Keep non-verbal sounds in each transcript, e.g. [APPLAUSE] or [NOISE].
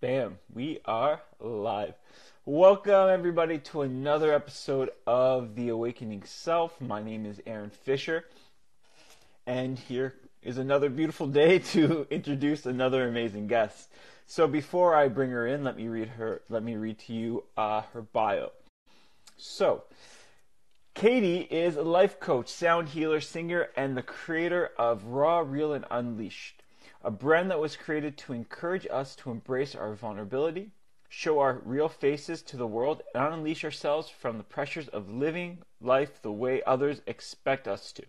Bam, we are live. Welcome, everybody, to another episode of The Awakening Self. My name is Aaron Fisher, and here is another beautiful day [LAUGHS] to introduce another amazing guest. So, before I bring her in, let me read her. Let me read to you uh, her bio. So, Katie is a life coach, sound healer, singer, and the creator of Raw, Real, and Unleashed a brand that was created to encourage us to embrace our vulnerability, show our real faces to the world, and unleash ourselves from the pressures of living life the way others expect us to.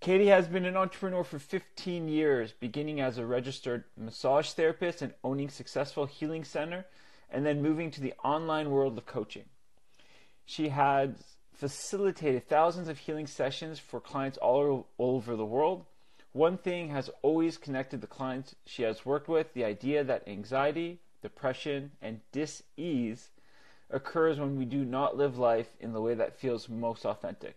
Katie has been an entrepreneur for 15 years, beginning as a registered massage therapist and owning Successful Healing Center, and then moving to the online world of coaching. She has facilitated thousands of healing sessions for clients all over the world one thing has always connected the clients she has worked with the idea that anxiety, depression, and dis ease occurs when we do not live life in the way that feels most authentic.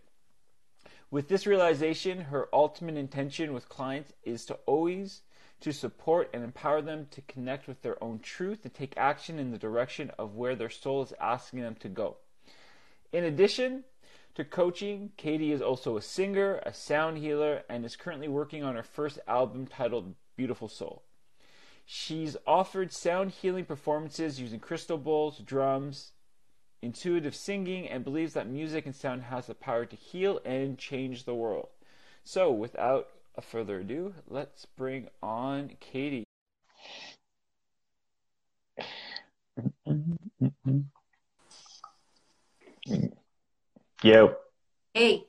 With this realization, her ultimate intention with clients is to always to support and empower them to connect with their own truth and take action in the direction of where their soul is asking them to go. In addition, to coaching, Katie is also a singer, a sound healer, and is currently working on her first album titled Beautiful Soul. She's offered sound healing performances using crystal bowls, drums, intuitive singing, and believes that music and sound has the power to heal and change the world. So, without further ado, let's bring on Katie. Yo. Hey.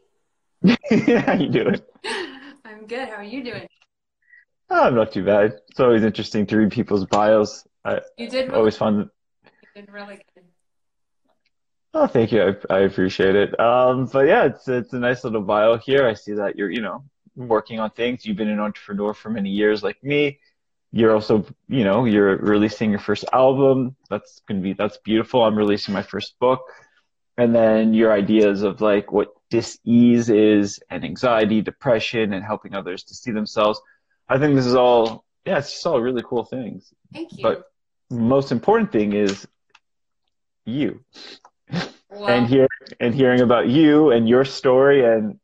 [LAUGHS] How you doing? [LAUGHS] I'm good. How are you doing? Oh, I'm not too bad. It's always interesting to read people's bios. I, you did really, always fun. You did really good. Oh, thank you. I, I appreciate it. Um, but yeah, it's it's a nice little bio here. I see that you're, you know, working on things. You've been an entrepreneur for many years, like me. You're also, you know, you're releasing your first album. That's gonna be that's beautiful. I'm releasing my first book and then your ideas of like what dis-ease is and anxiety depression and helping others to see themselves. I think this is all yeah it's just all really cool things. Thank you. But most important thing is you. Well, and here and hearing about you and your story and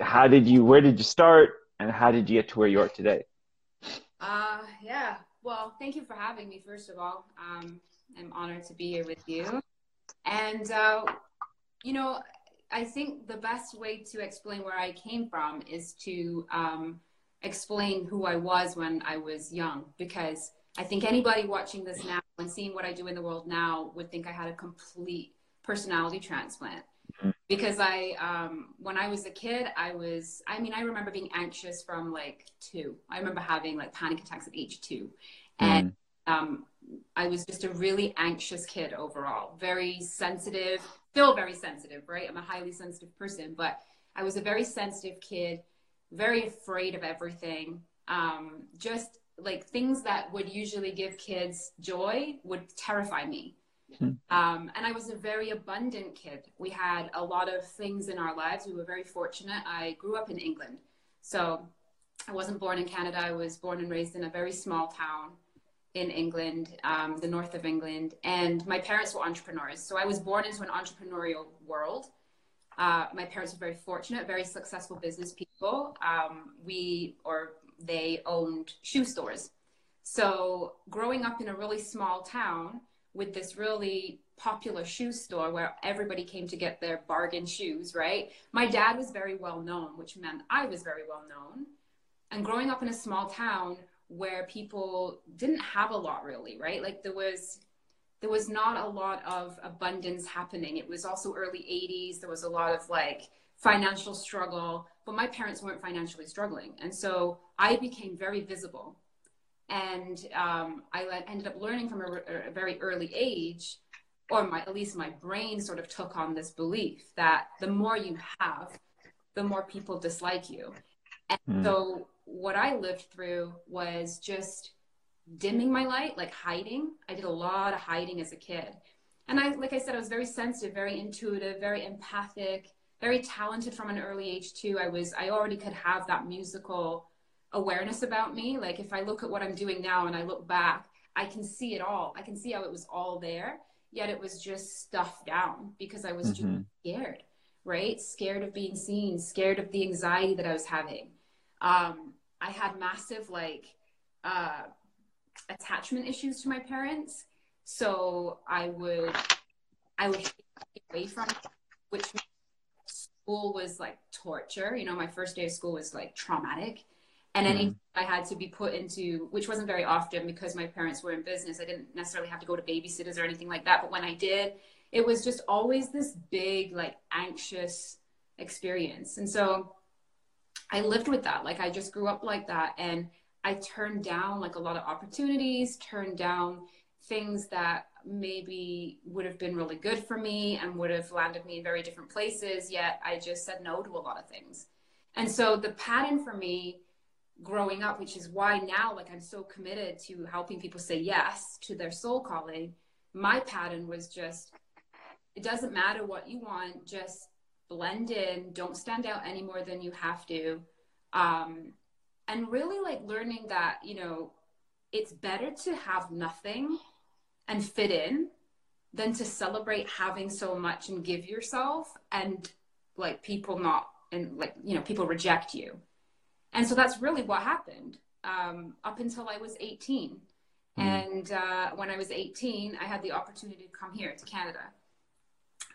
how did you where did you start and how did you get to where you are today? Uh yeah. Well thank you for having me first of all. Um i'm honored to be here with you. And uh, you know, I think the best way to explain where I came from is to um, explain who I was when I was young, because I think anybody watching this now and seeing what I do in the world now would think I had a complete personality transplant. Because I, um, when I was a kid, I was, I mean, I remember being anxious from like two. I remember having like panic attacks at age two. And mm. um, I was just a really anxious kid overall, very sensitive, still very sensitive, right? I'm a highly sensitive person, but I was a very sensitive kid, very afraid of everything. Um, just like things that would usually give kids joy would terrify me. Hmm. Um, and I was a very abundant kid. We had a lot of things in our lives. We were very fortunate. I grew up in England. So I wasn't born in Canada. I was born and raised in a very small town in England, um, the north of England, and my parents were entrepreneurs. So I was born into an entrepreneurial world. Uh, my parents were very fortunate, very successful business people. Um, we or they owned shoe stores. So growing up in a really small town with this really popular shoe store where everybody came to get their bargain shoes, right? My dad was very well known, which meant I was very well known. And growing up in a small town where people didn't have a lot really, right? Like there was there was not a lot of abundance happening. It was also early 80s. There was a lot of like financial struggle, but my parents weren't financially struggling. And so I became very visible. And um, I ended up learning from a, a very early age, or my, at least my brain sort of took on this belief that the more you have, the more people dislike you. And mm. so what I lived through was just dimming my light, like hiding. I did a lot of hiding as a kid. And I, like I said, I was very sensitive, very intuitive, very empathic, very talented from an early age too. I was, I already could have that musical awareness about me. Like if I look at what I'm doing now and I look back, I can see it all. I can see how it was all there, yet it was just stuffed down because I was mm-hmm. just scared, right? Scared of being seen, scared of the anxiety that I was having. Um, I had massive like uh, attachment issues to my parents, so I would I would get away from it, which school was like torture. You know, my first day of school was like traumatic. And any mm. I had to be put into, which wasn't very often because my parents were in business. I didn't necessarily have to go to babysitters or anything like that. But when I did, it was just always this big, like anxious experience. And so I lived with that. Like I just grew up like that. And I turned down like a lot of opportunities, turned down things that maybe would have been really good for me and would have landed me in very different places. Yet I just said no to a lot of things. And so the pattern for me growing up, which is why now, like, I'm so committed to helping people say yes to their soul calling. My pattern was just, it doesn't matter what you want, just blend in, don't stand out any more than you have to. Um, and really like learning that, you know, it's better to have nothing and fit in than to celebrate having so much and give yourself and like people not and like you know people reject you and so that's really what happened um, up until i was 18 mm. and uh, when i was 18 i had the opportunity to come here to canada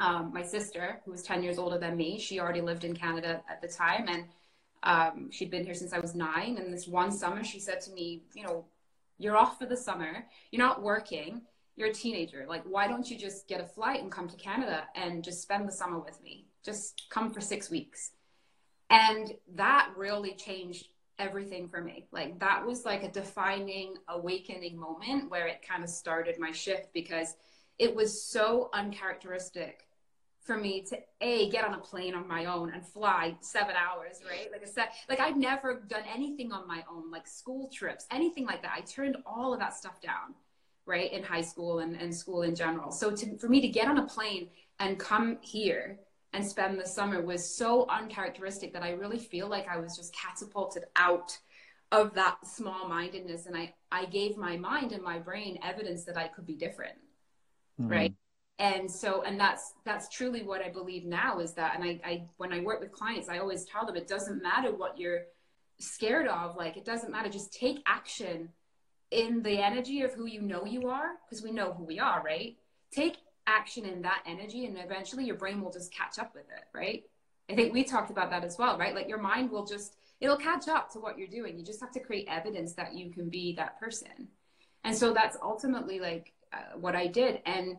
um, my sister who was 10 years older than me she already lived in canada at the time and um, she'd been here since i was nine and this one summer she said to me you know you're off for the summer you're not working you're a teenager. Like, why don't you just get a flight and come to Canada and just spend the summer with me? Just come for six weeks. And that really changed everything for me. Like, that was like a defining, awakening moment where it kind of started my shift because it was so uncharacteristic for me to a get on a plane on my own and fly seven hours right? Like i said like i'd never done anything on my own like school trips anything like that. I turned all of that stuff down right in high school and, and school in general. So to, for me to get on a plane and come here and spend the summer was so uncharacteristic that i really feel like i was just catapulted out of that small mindedness. And i i gave my mind and my brain evidence that i could be different mm-hmm. right and so and that's that's truly what i believe now is that and I, I when i work with clients i always tell them it doesn't matter what you're scared of like it doesn't matter just take action in the energy of who you know you are, because we know who we are, right? Take action in that energy, and eventually your brain will just catch up with it, right? I think we talked about that as well, right? Like your mind will just, it'll catch up to what you're doing. You just have to create evidence that you can be that person. And so that's ultimately like uh, what I did. And,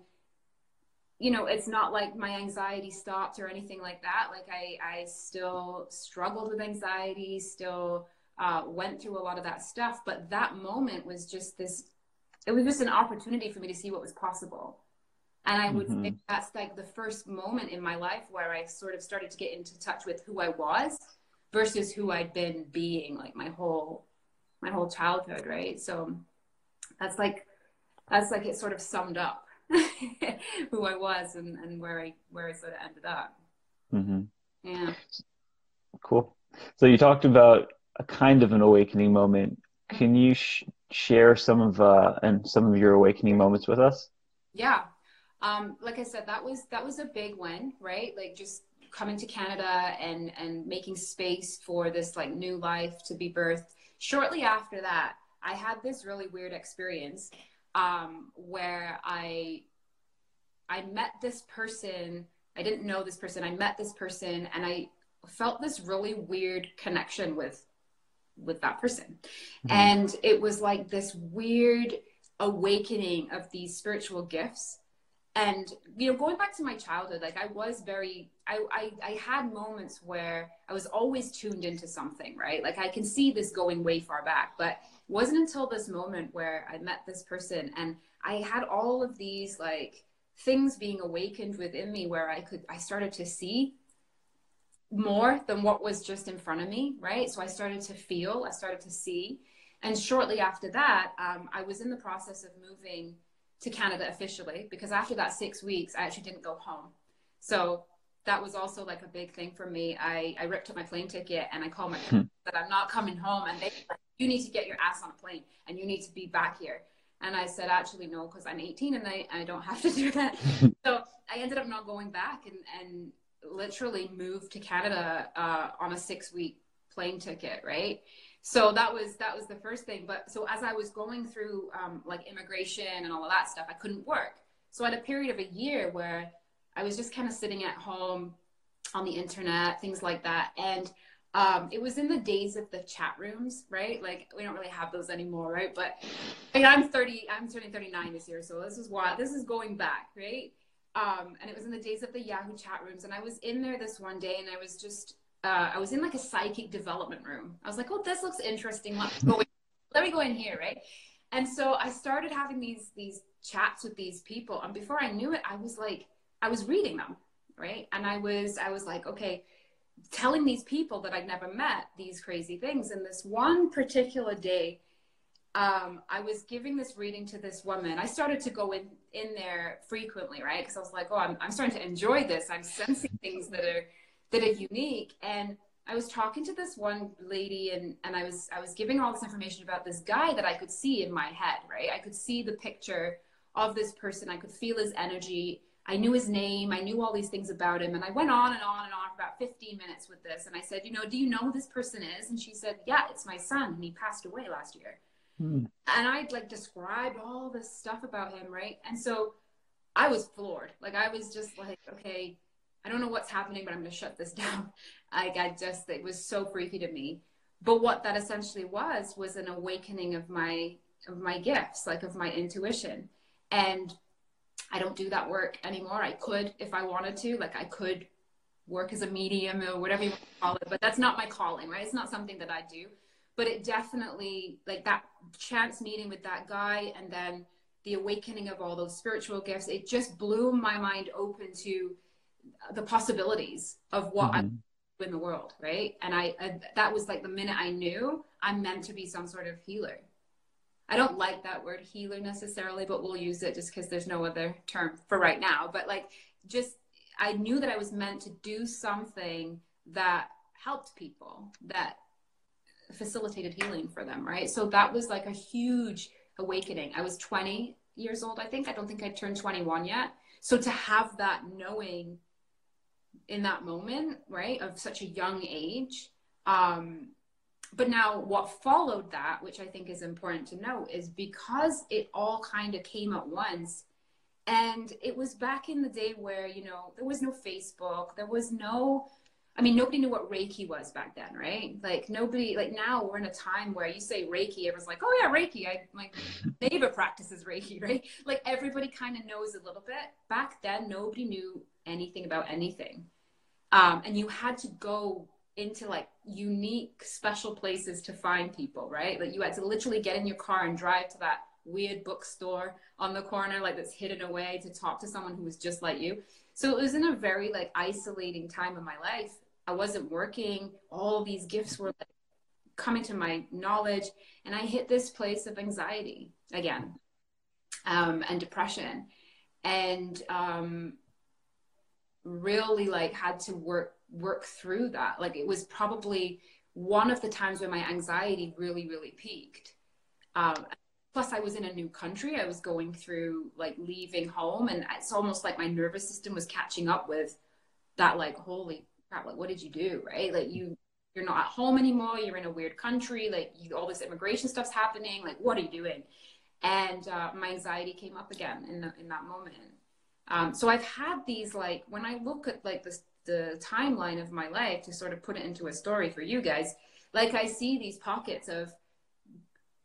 you know, it's not like my anxiety stopped or anything like that. Like I, I still struggled with anxiety, still uh, went through a lot of that stuff. But that moment was just this, it was just an opportunity for me to see what was possible. And I would mm-hmm. say that's like the first moment in my life where I sort of started to get into touch with who I was versus who I'd been being like my whole my whole childhood, right? So that's like that's like it sort of summed up [LAUGHS] who I was and, and where I where I sort of ended up. Mm-hmm. Yeah. Cool. So you talked about a kind of an awakening moment. Can you sh- share some of uh, and some of your awakening moments with us? Yeah, um, like I said, that was that was a big win, right? Like just coming to Canada and and making space for this like new life to be birthed. Shortly after that, I had this really weird experience um, where I I met this person. I didn't know this person. I met this person, and I felt this really weird connection with with that person. Mm-hmm. And it was like this weird awakening of these spiritual gifts. And you know, going back to my childhood, like I was very I, I I had moments where I was always tuned into something, right? Like I can see this going way far back, but wasn't until this moment where I met this person and I had all of these like things being awakened within me where I could I started to see more than what was just in front of me, right? So I started to feel, I started to see. And shortly after that, um, I was in the process of moving to Canada officially because after that six weeks, I actually didn't go home. So that was also like a big thing for me. I, I ripped up my plane ticket and I called my hmm. that I'm not coming home. And they like, you need to get your ass on a plane and you need to be back here. And I said, actually, no, because I'm 18 and I, I don't have to do that. [LAUGHS] so I ended up not going back and, and literally moved to Canada uh, on a six week plane ticket, right? So that was that was the first thing. But so as I was going through um, like immigration and all of that stuff, I couldn't work. So I had a period of a year where I was just kind of sitting at home on the internet, things like that, and um, it was in the days of the chat rooms, right? Like we don't really have those anymore, right? But I mean, I'm 30, I'm turning 39 this year, so this is why this is going back, right? Um, and it was in the days of the Yahoo chat rooms, and I was in there this one day, and I was just, uh, I was in like a psychic development room. I was like, oh, this looks interesting. Let's go. In. Let me go in here, right? And so I started having these these chats with these people, and before I knew it, I was like, I was reading them, right? And I was, I was like, okay telling these people that I'd never met these crazy things. And this one particular day, um, I was giving this reading to this woman. I started to go in, in there frequently, right? Because I was like, oh, I'm, I'm starting to enjoy this. I'm sensing things that are that are unique. And I was talking to this one lady and, and I was I was giving all this information about this guy that I could see in my head, right? I could see the picture of this person. I could feel his energy. I knew his name. I knew all these things about him. And I went on and on and on for about 15 minutes with this. And I said, you know, do you know who this person is? And she said, yeah, it's my son. And he passed away last year. Hmm. And I like described all this stuff about him, right? And so I was floored. Like I was just like, okay, I don't know what's happening, but I'm going to shut this [LAUGHS] down. Like I just, it was so freaky to me. But what that essentially was, was an awakening of my, of my gifts, like of my intuition. And I don't do that work anymore. I could if I wanted to, like I could work as a medium or whatever you want to call it, but that's not my calling, right? It's not something that I do. But it definitely like that chance meeting with that guy and then the awakening of all those spiritual gifts, it just blew my mind open to the possibilities of what mm-hmm. I in the world, right? And I, I that was like the minute I knew I'm meant to be some sort of healer I don't like that word healer necessarily, but we'll use it just because there's no other term for right now. But like, just I knew that I was meant to do something that helped people, that facilitated healing for them, right? So that was like a huge awakening. I was 20 years old, I think. I don't think I turned 21 yet. So to have that knowing in that moment, right, of such a young age, um, but now what followed that which i think is important to note is because it all kind of came at once and it was back in the day where you know there was no facebook there was no i mean nobody knew what reiki was back then right? Like nobody like now we're in a time where you say reiki everyone's like oh yeah reiki. I my neighbor practices reiki [LAUGHS] right? Like everybody kind of knows a little bit. Back then nobody knew anything about anything. Um, and you had to go into like unique special places to find people right? Like you had to literally get in your car and drive to that weird bookstore on the corner like that's hidden away to talk to someone who was just like you. So it was in a very like isolating time of my life. I wasn't working. All these gifts were like coming to my knowledge and i hit this place of anxiety again um, and depression. And um, really like had to work work through that. Like it was probably one of the times when my anxiety really, really peaked. Um, plus, I was in a new country. I was going through like leaving home, and it's almost like my nervous system was catching up with that. Like, holy crap! Like, what did you do? Right? Like, you you're not at home anymore. You're in a weird country. Like, you, all this immigration stuff's happening. Like, what are you doing? And uh, my anxiety came up again in the, in that moment. Um, so I've had these like when I look at like this the timeline of my life to sort of put it into a story for you guys like i see these pockets of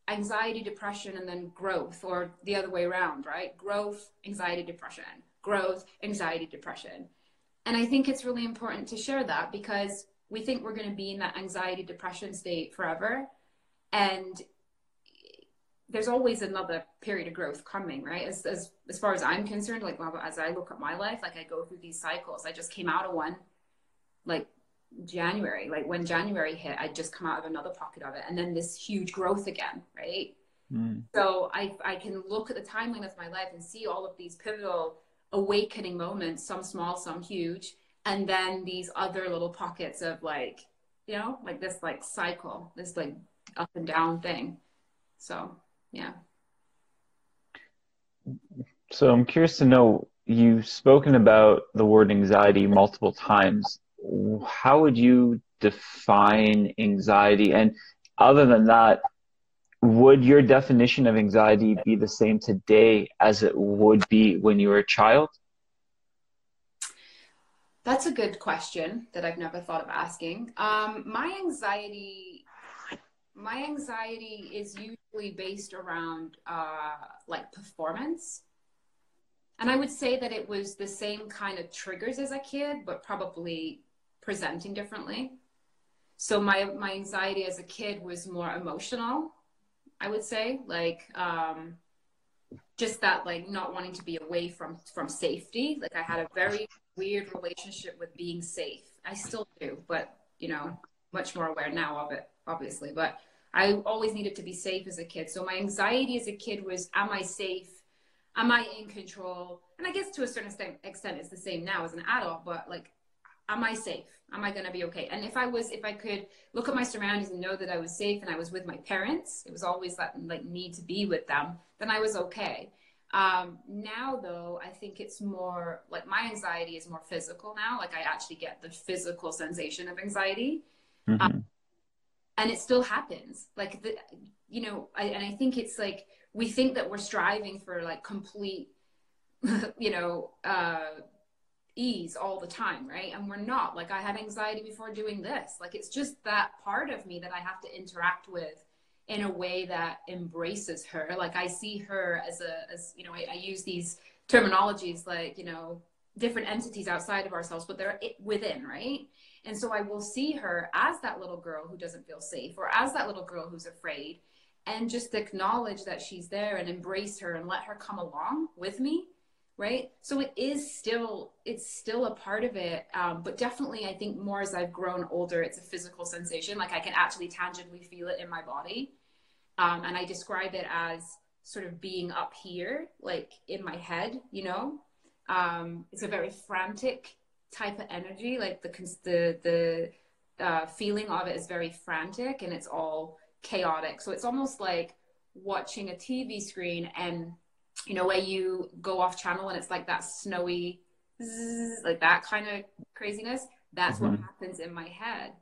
anxiety depression and then growth or the other way around right? Growth anxiety depression. Growth anxiety depression. And i think it's really important to share that because we think we're going to be in that anxiety depression state forever. And there's always another period of growth coming, right? As, as, as far as I'm concerned, like well, as I look at my life, like I go through these cycles. I just came out of one, like January, like when January hit, I just come out of another pocket of it, and then this huge growth again, right? Mm. So I I can look at the timeline of my life and see all of these pivotal awakening moments, some small, some huge, and then these other little pockets of like, you know, like this like cycle, this like up and down thing. So yeah So I'm curious to know you've spoken about the word anxiety multiple times. How would you define anxiety? And other than that, would your definition of anxiety be the same today as it would be when you were a child? That's a good question that I've never thought of asking. Um, my anxiety, my anxiety is usually based around uh, like performance, and I would say that it was the same kind of triggers as a kid, but probably presenting differently. So my my anxiety as a kid was more emotional, I would say, like um, just that like not wanting to be away from from safety. Like I had a very weird relationship with being safe. I still do, but you know, much more aware now of it, obviously. But I always needed to be safe as a kid. So my anxiety as a kid was, am I safe? Am I in control? And I guess to a certain extent, it's the same now as an adult. But like, am I safe? Am I going to be okay? And if I was, if I could look at my surroundings and know that I was safe and I was with my parents, it was always that like need to be with them, then I was okay. Um, now, though, I think it's more like my anxiety is more physical now. Like I actually get the physical sensation of anxiety. Mm-hmm. Um, and it still happens. Like, the, you know, I, and I think it's like we think that we're striving for like complete, [LAUGHS] you know, uh, ease all the time, right? And we're not. Like I had anxiety before doing this. Like it's just that part of me that I have to interact with in a way that embraces her. Like I see her as a, as you know, I, I use these terminologies like you know different entities outside of ourselves, but they're within, right? And so I will see her as that little girl who doesn't feel safe, or as that little girl who's afraid, and just acknowledge that she's there and embrace her and let her come along with me right? So it is still it's still a part of it. Um, but definitely i think more as i've grown older it's a physical sensation. Like i can actually tangibly feel it in my body. Um, and I describe it as sort of being up here, like in my head, you know. Um, it's a very frantic type of energy, like the the the uh, feeling of it is very frantic and it's all chaotic. So it's almost like watching a TV screen and you know where you go off channel and it's like that snowy, zzz, like that kind of craziness. That's mm-hmm. what happens in my head,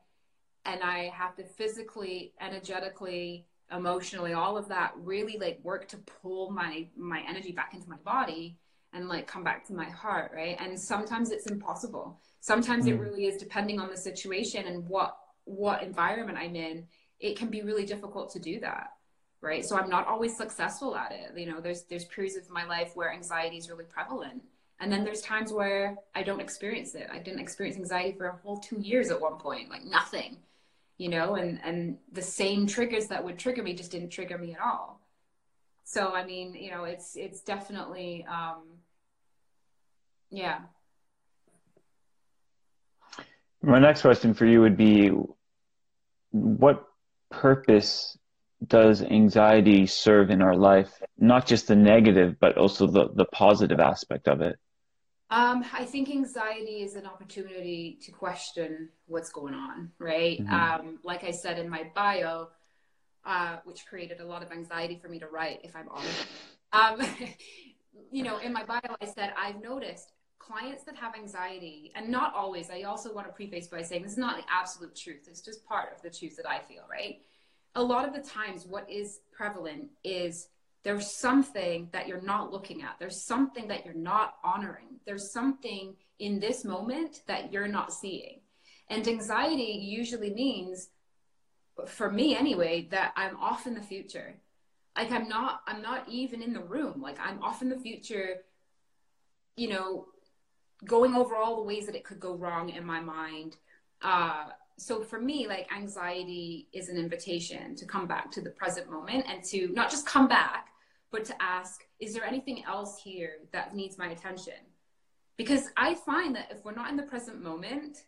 and I have to physically, energetically emotionally all of that really like work to pull my my energy back into my body and like come back to my heart right? And sometimes it's impossible. Sometimes mm. it really is depending on the situation and what what environment i'm in it can be really difficult to do that right? So i'm not always successful at it. You know there's there's periods of my life where anxiety is really prevalent. And then there's times where i don't experience it. I didn't experience anxiety for a whole two years at one point like nothing you know, and and the same triggers that would trigger me just didn't trigger me at all. So I mean, you know, it's it's definitely um yeah. My next question for you would be what purpose does anxiety serve in our life? Not just the negative, but also the, the positive aspect of it. Um, I think anxiety is an opportunity to question what's going on, right? Mm-hmm. Um, like I said in my bio, uh, which created a lot of anxiety for me to write, if I'm honest. Um, [LAUGHS] you know, in my bio, I said, I've noticed clients that have anxiety, and not always, I also want to preface by saying this is not the absolute truth, it's just part of the truth that I feel, right? A lot of the times, what is prevalent is there's something that you're not looking at. There's something that you're not honoring. There's something in this moment that you're not seeing. And anxiety usually means, for me anyway, that I'm off in the future. Like I'm not, I'm not even in the room. Like I'm off in the future, you know, going over all the ways that it could go wrong in my mind. Uh, so for me, like anxiety is an invitation to come back to the present moment and to not just come back, but to ask, is there anything else here that needs my attention? Because I find that if we're not in the present moment,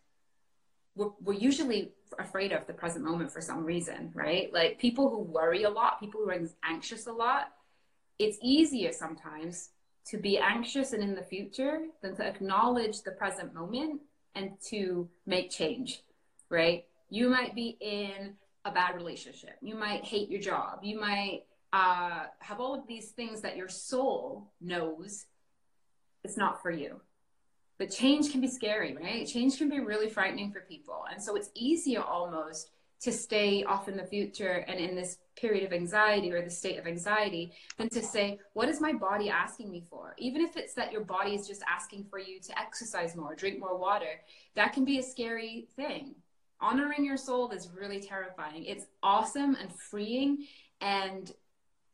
we're, we're usually afraid of the present moment for some reason, right? Like people who worry a lot, people who are anxious a lot, it's easier sometimes to be anxious and in the future than to acknowledge the present moment and to make change, right? You might be in a bad relationship. You might hate your job. You might uh, have all of these things that your soul knows it's not for you. But change can be scary, right? Change can be really frightening for people. And so it's easier almost to stay off in the future and in this period of anxiety or the state of anxiety than to say, what is my body asking me for? Even if it's that your body is just asking for you to exercise more, drink more water, that can be a scary thing. Honoring your soul is really terrifying. It's awesome and freeing and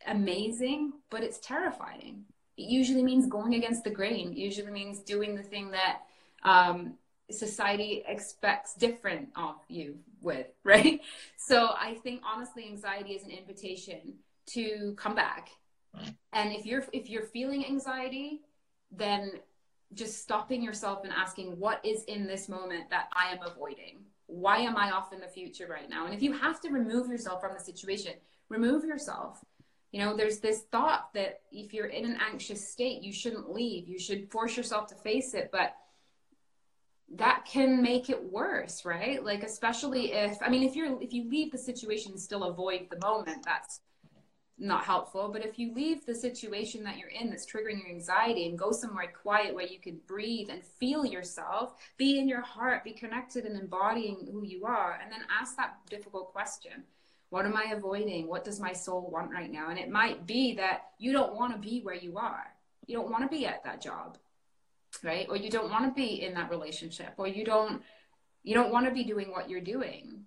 amazing, but it's terrifying. It usually means going against the grain, it usually means doing the thing that um, society expects different of you with, [LAUGHS] right? So I think honestly, anxiety is an invitation to come back. And if you're if you're feeling anxiety, then just stopping yourself and asking what is in this moment that I am avoiding. Why am I off in the future right now? And if you have to remove yourself from the situation, remove yourself. You know, there's this thought that if you're in an anxious state, you shouldn't leave. You should force yourself to face it. But that can make it worse right? Like especially if i mean if you're if you leave the situation still avoid the moment that's not helpful. But if you leave the situation that you're in that's triggering your anxiety and go somewhere quiet where you can breathe and feel yourself be in your heart be connected and embodying who you are and then ask that difficult question what am i avoiding? What does my soul want right now? And it might be that you don't want to be where you are. You don't want to be at that job right? Or you don't want to be in that relationship or you don't you don't want to be doing what you're doing.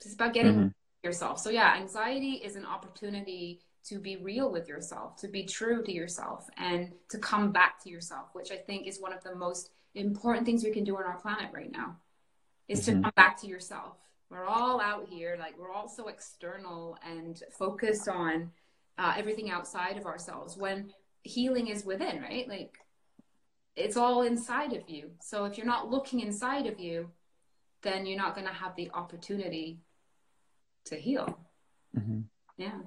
It's about getting mm-hmm. yourself. So yeah anxiety is an opportunity to be real with yourself to be true to yourself and to come back to yourself which i think is one of the most important things we can do on our planet right now is mm-hmm. to come back to yourself. We're all out here like we're all so external and focused on uh, everything outside of ourselves when healing is within right? Like it's all inside of you. So if you're not looking inside of you, then you're not going to have the opportunity to heal. Mm-hmm. Yeah.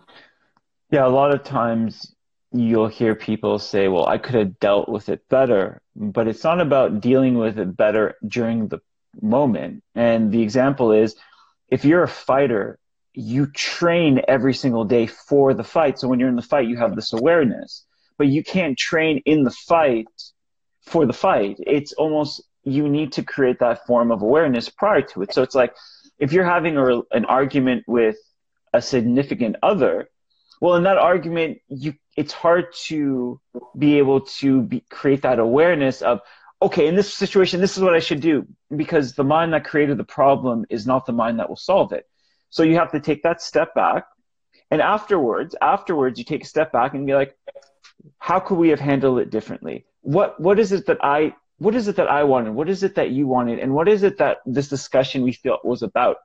Yeah, a lot of times you'll hear people say, well, I could have dealt with it better, but it's not about dealing with it better during the moment. And the example is if you're a fighter, you train every single day for the fight. So when you're in the fight, you have this awareness, but you can't train in the fight for the fight. It's almost you need to create that form of awareness prior to it. So it's like if you're having a, an argument with a significant other, well, in that argument, you it's hard to be able to be, create that awareness of okay, in this situation, this is what I should do because the mind that created the problem is not the mind that will solve it. So you have to take that step back, and afterwards, afterwards, you take a step back and be like, how could we have handled it differently? What what is it that I what is it that I wanted? What is it that you wanted? And what is it that this discussion we feel was about?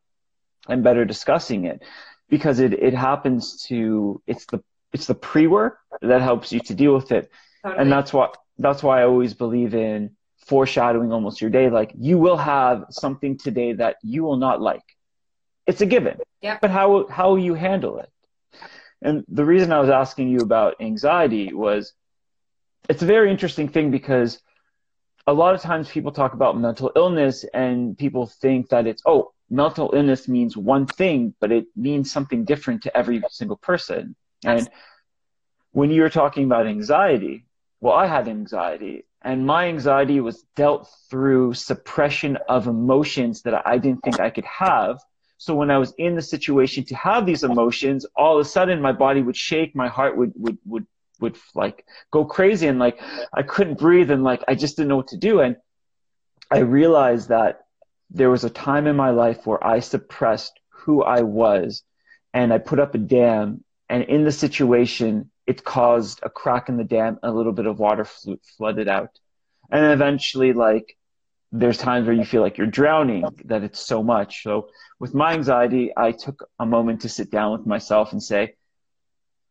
And better discussing it because it, it happens to it's the it's the pre work that helps you to deal with it. Totally. And that's what that's why I always believe in foreshadowing almost your day. Like you will have something today that you will not like. It's a given. Yeah. But how how you handle it. And the reason I was asking you about anxiety was it's a very interesting thing because a lot of times people talk about mental illness and people think that it's oh mental illness means one thing but it means something different to every single person. And when you were talking about anxiety well i had anxiety and my anxiety was dealt through suppression of emotions that i didn't think i could have. So when i was in the situation to have these emotions all of a sudden my body would shake my heart would would would would like go crazy and like I couldn't breathe and like I just didn't know what to do. And I realized that there was a time in my life where I suppressed who I was and I put up a dam. And in the situation it caused a crack in the dam a little bit of water fl- flooded out. And eventually like there's times where you feel like you're drowning that it's so much. So with my anxiety i took a moment to sit down with myself and say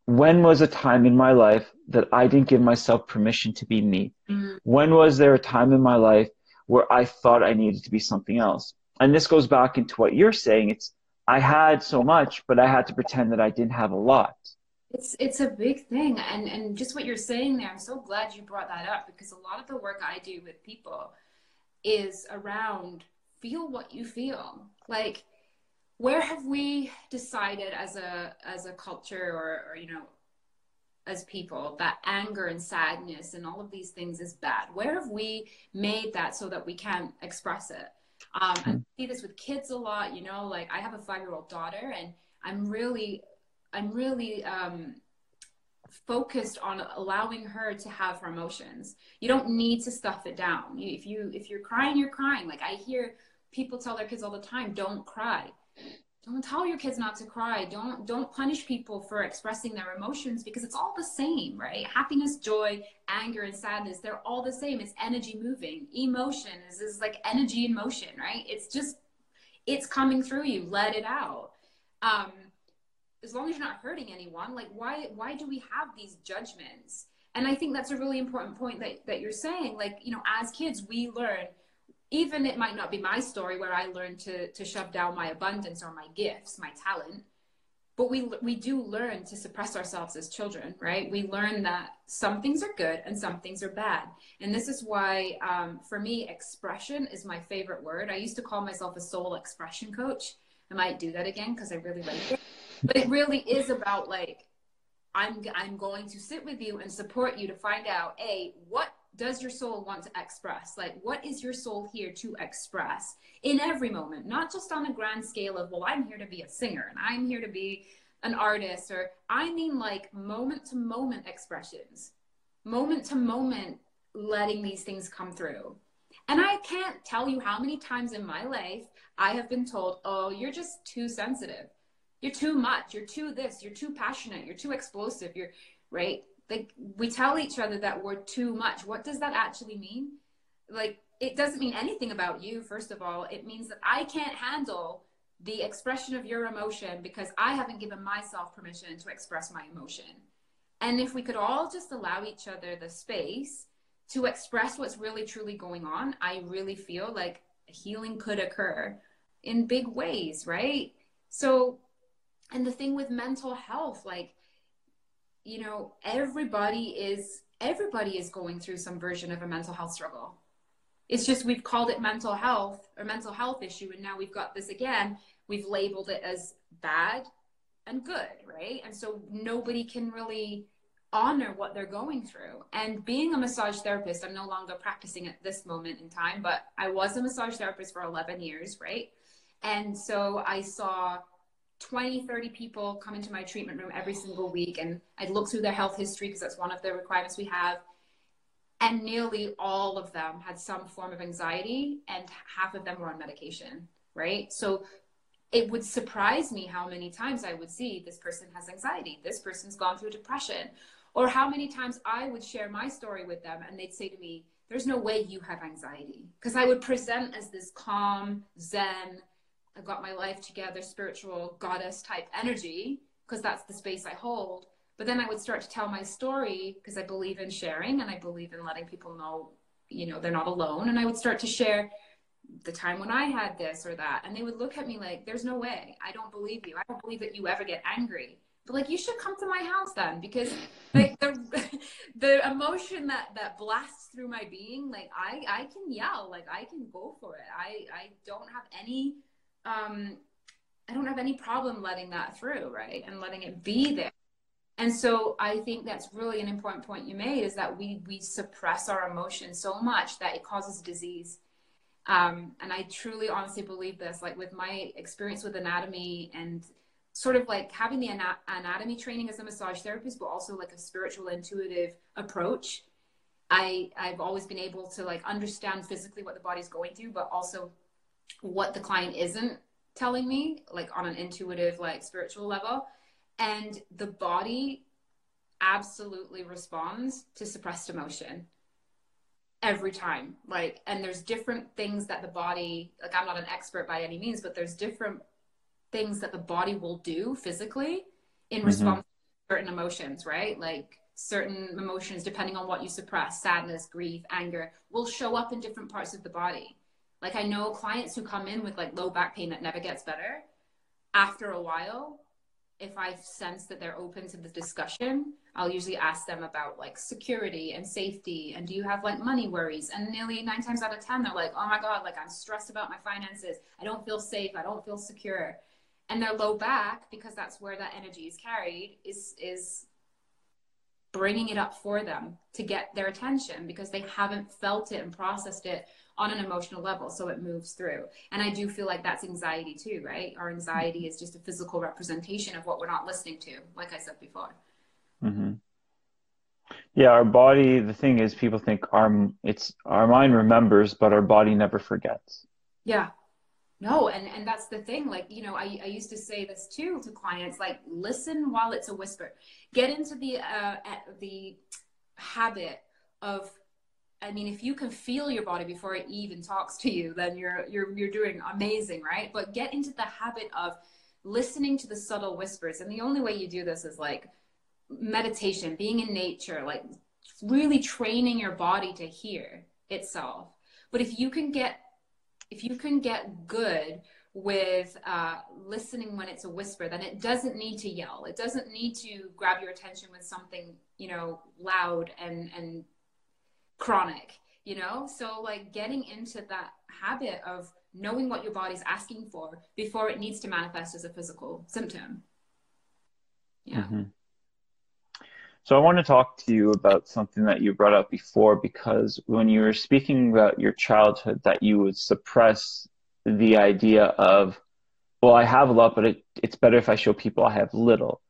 when was a time in my life that I didn't give myself permission to be me? Mm-hmm. When was there a time in my life where I thought I needed to be something else? And this goes back into what you're saying. It's I had so much, but I had to pretend that I didn't have a lot. It's it's a big thing, and and just what you're saying there. I'm so glad you brought that up because a lot of the work I do with people is around feel what you feel. Like where have we decided as a as a culture or, or you know as people that anger and sadness and all of these things is bad? Where have we made that so that we can't express it? Um, I see this with kids a lot you know like i have a five year old daughter and i'm really i'm really um, focused on allowing her to have her emotions. You don't need to stuff it down. If you if you're crying you're crying. Like i hear people tell their kids all the time don't cry don't tell your kids not to cry. Don't don't punish people for expressing their emotions because it's all the same right? Happiness joy anger and sadness they're all the same. It's energy moving. Emotion is, is like energy in motion right? It's just it's coming through you. Let it out. Um as long as you're not hurting anyone like why why do we have these judgments? And i think that's a really important point that, that you're saying like you know as kids we learn even it might not be my story where I learned to to shove down my abundance or my gifts, my talent, but we we do learn to suppress ourselves as children, right? We learn that some things are good and some things are bad, and this is why um, for me expression is my favorite word. I used to call myself a soul expression coach. I might do that again because I really like it, but it really is about like I'm I'm going to sit with you and support you to find out a what does your soul want to express? Like, what is your soul here to express in every moment? Not just on a grand scale of, well, I'm here to be a singer and I'm here to be an artist, or I mean like moment to moment expressions, moment to moment letting these things come through. And I can't tell you how many times in my life I have been told, oh, you're just too sensitive. You're too much. You're too this. You're too passionate. You're too explosive. You're right like we tell each other that we're too much. What does that actually mean? Like it doesn't mean anything about you first of all. It means that i can't handle the expression of your emotion because i haven't given myself permission to express my emotion. And if we could all just allow each other the space to express what's really truly going on i really feel like healing could occur in big ways right? So and the thing with mental health like you know, everybody is everybody is going through some version of a mental health struggle. It's just we've called it mental health or mental health issue, and now we've got this again. We've labeled it as bad and good, right? And so nobody can really honor what they're going through. And being a massage therapist, I'm no longer practicing at this moment in time, but I was a massage therapist for 11 years, right? And so I saw 20, 30 people come into my treatment room every single week, and I'd look through their health history because that's one of the requirements we have. And nearly all of them had some form of anxiety, and half of them were on medication, right? So it would surprise me how many times I would see this person has anxiety, this person's gone through depression, or how many times I would share my story with them and they'd say to me, There's no way you have anxiety. Because I would present as this calm, zen, I've got my life together, spiritual goddess type energy, because that's the space I hold. But then I would start to tell my story because I believe in sharing and I believe in letting people know, you know, they're not alone. And I would start to share the time when I had this or that. And they would look at me like, there's no way. I don't believe you. I don't believe that you ever get angry. But like, you should come to my house then because like the, [LAUGHS] the emotion that, that blasts through my being, like I, I can yell, like I can go for it. I, I don't have any um, I don't have any problem letting that through, right? And letting it be there. And so I think that's really an important point you made is that we we suppress our emotions so much that it causes disease. Um, and I truly honestly believe this, like with my experience with anatomy and sort of like having the anatomy training as a massage therapist, but also like a spiritual intuitive approach. I I've always been able to like understand physically what the body's going through, but also what the client isn't telling me, like on an intuitive, like spiritual level. And the body absolutely responds to suppressed emotion every time. Like, and there's different things that the body, like, I'm not an expert by any means, but there's different things that the body will do physically in mm-hmm. response to certain emotions, right? Like, certain emotions, depending on what you suppress, sadness, grief, anger, will show up in different parts of the body. Like I know clients who come in with like low back pain that never gets better. After a while, if I sense that they're open to the discussion, I'll usually ask them about like security and safety and do you have like money worries? And nearly nine times out of 10, they're like, oh my God, like I'm stressed about my finances. I don't feel safe. I don't feel secure. and their low back because that's where that energy is carried is is bringing it up for them to get their attention because they haven't felt it and processed it on an emotional level so it moves through. And i do feel like that's anxiety too right? Our anxiety is just a physical representation of what we're not listening to like i said before. Mm-hmm. yeah our body the thing is people think our it's our mind remembers but our body never forgets. Yeah. No and and that's the thing like you know i, I used to say this too to clients like listen while it's a whisper. Get into the uh the habit of I mean, if you can feel your body before it even talks to you, then you're you're you're doing amazing, right? But get into the habit of listening to the subtle whispers, and the only way you do this is like meditation, being in nature, like really training your body to hear itself. But if you can get if you can get good with uh, listening when it's a whisper, then it doesn't need to yell. It doesn't need to grab your attention with something, you know, loud and and chronic, you know? So, like, getting into that habit of knowing what your body's asking for before it needs to manifest as a physical symptom. Yeah. Mm-hmm. So, I want to talk to you about something that you brought up before because when you were speaking about your childhood, that you would suppress the idea of, well, I have a lot, but it, it's better if I show people I have little.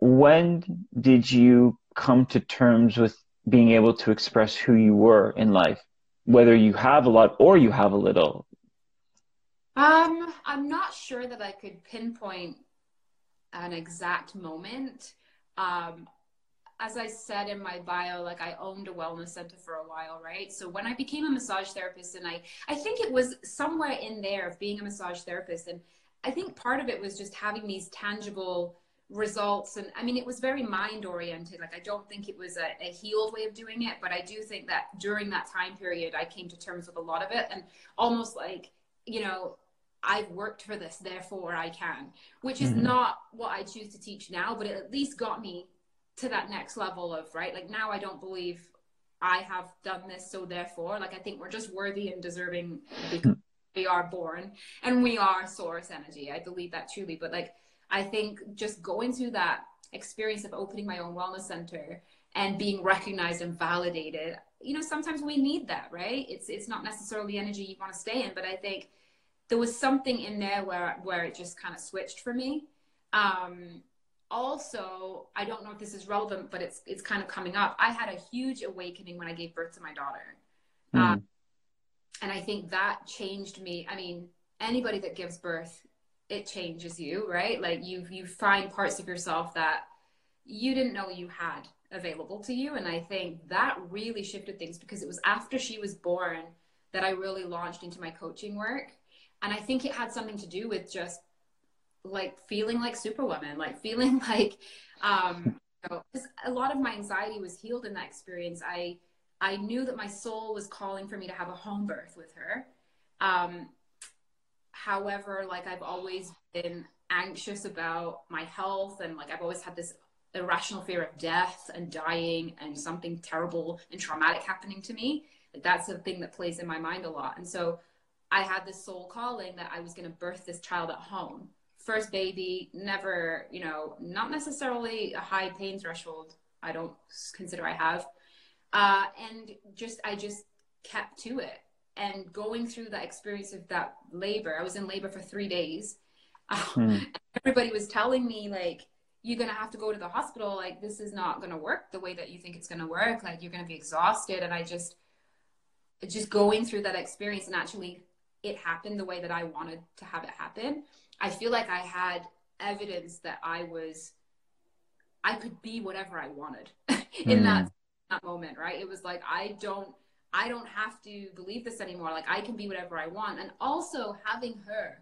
When did you come to terms with being able to express who you were in life, whether you have a lot or you have a little? Um, I'm not sure that I could pinpoint an exact moment. Um, as I said in my bio, like I owned a wellness center for a while, right? So when I became a massage therapist, and I, I think it was somewhere in there of being a massage therapist, and I think part of it was just having these tangible results and i mean it was very mind oriented like i don't think it was a, a, healed way of doing it but i do think that during that time period i came to terms with a lot of it and almost like you know i've worked for this therefore i can which is mm-hmm. not what i choose to teach now but it at least got me to that next level of right like now i don't believe i have done this so therefore like i think we're just worthy and deserving because we are born and we are source energy. I believe that truly but like I think just going through that experience of opening my own wellness center and being recognized and validated, you know, sometimes we need that, right? It's it's not necessarily the energy you want to stay in, but I think there was something in there where where it just kind of switched for me. Um, also, I don't know if this is relevant, but it's it's kind of coming up. I had a huge awakening when I gave birth to my daughter, mm. um, and I think that changed me. I mean, anybody that gives birth it changes you, right? Like you you find parts of yourself that you didn't know you had available to you. And I think that really shifted things because it was after she was born that I really launched into my coaching work. And I think it had something to do with just like feeling like superwoman, like [LAUGHS] feeling like um you know, a lot of my anxiety was healed in that experience. I I knew that my soul was calling for me to have a home birth with her. Um, However, like I've always been anxious about my health and like I've always had this irrational fear of death and dying and something terrible and traumatic happening to me. Like that's the thing that plays in my mind a lot. And so I had this soul calling that I was going to birth this child at home. First baby, never, you know, not necessarily a high pain threshold. I don't consider I have. Uh, and just, I just kept to it and going through that experience of that labor i was in labor for three days. [LAUGHS] Mm. everybody was telling me like you're gonna have to go to the hospital. Like this is not gonna work the way that you think it's gonna work. Like you're gonna be exhausted. And i just just going through that experience and actually it happened the way that i wanted to have it happen. I feel like i had evidence that i was i could be whatever i wanted [LAUGHS] in mm. that that moment right? It was like i don't I don't have to believe this anymore. Like I can be whatever I want. And also having her,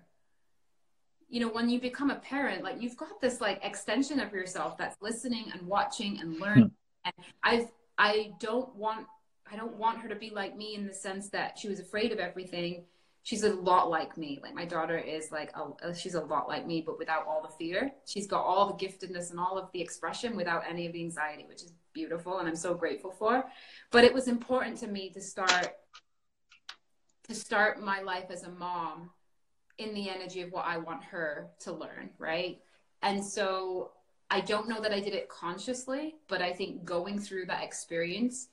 you know, when you become a parent, like you've got this like extension of yourself that's listening and watching and learning. Hmm. and I've, I don't want, I don't want her to be like me in the sense that she was afraid of everything. She's a lot like me. Like my daughter is like, a, she's a lot like me, but without all the fear. She's got all the giftedness and all of the expression without any of the anxiety, which is beautiful and I'm so grateful for. But it was important to me to start to start my life as a mom in the energy of what I want her to learn, right? And so I don't know that I did it consciously, but I think going through that experience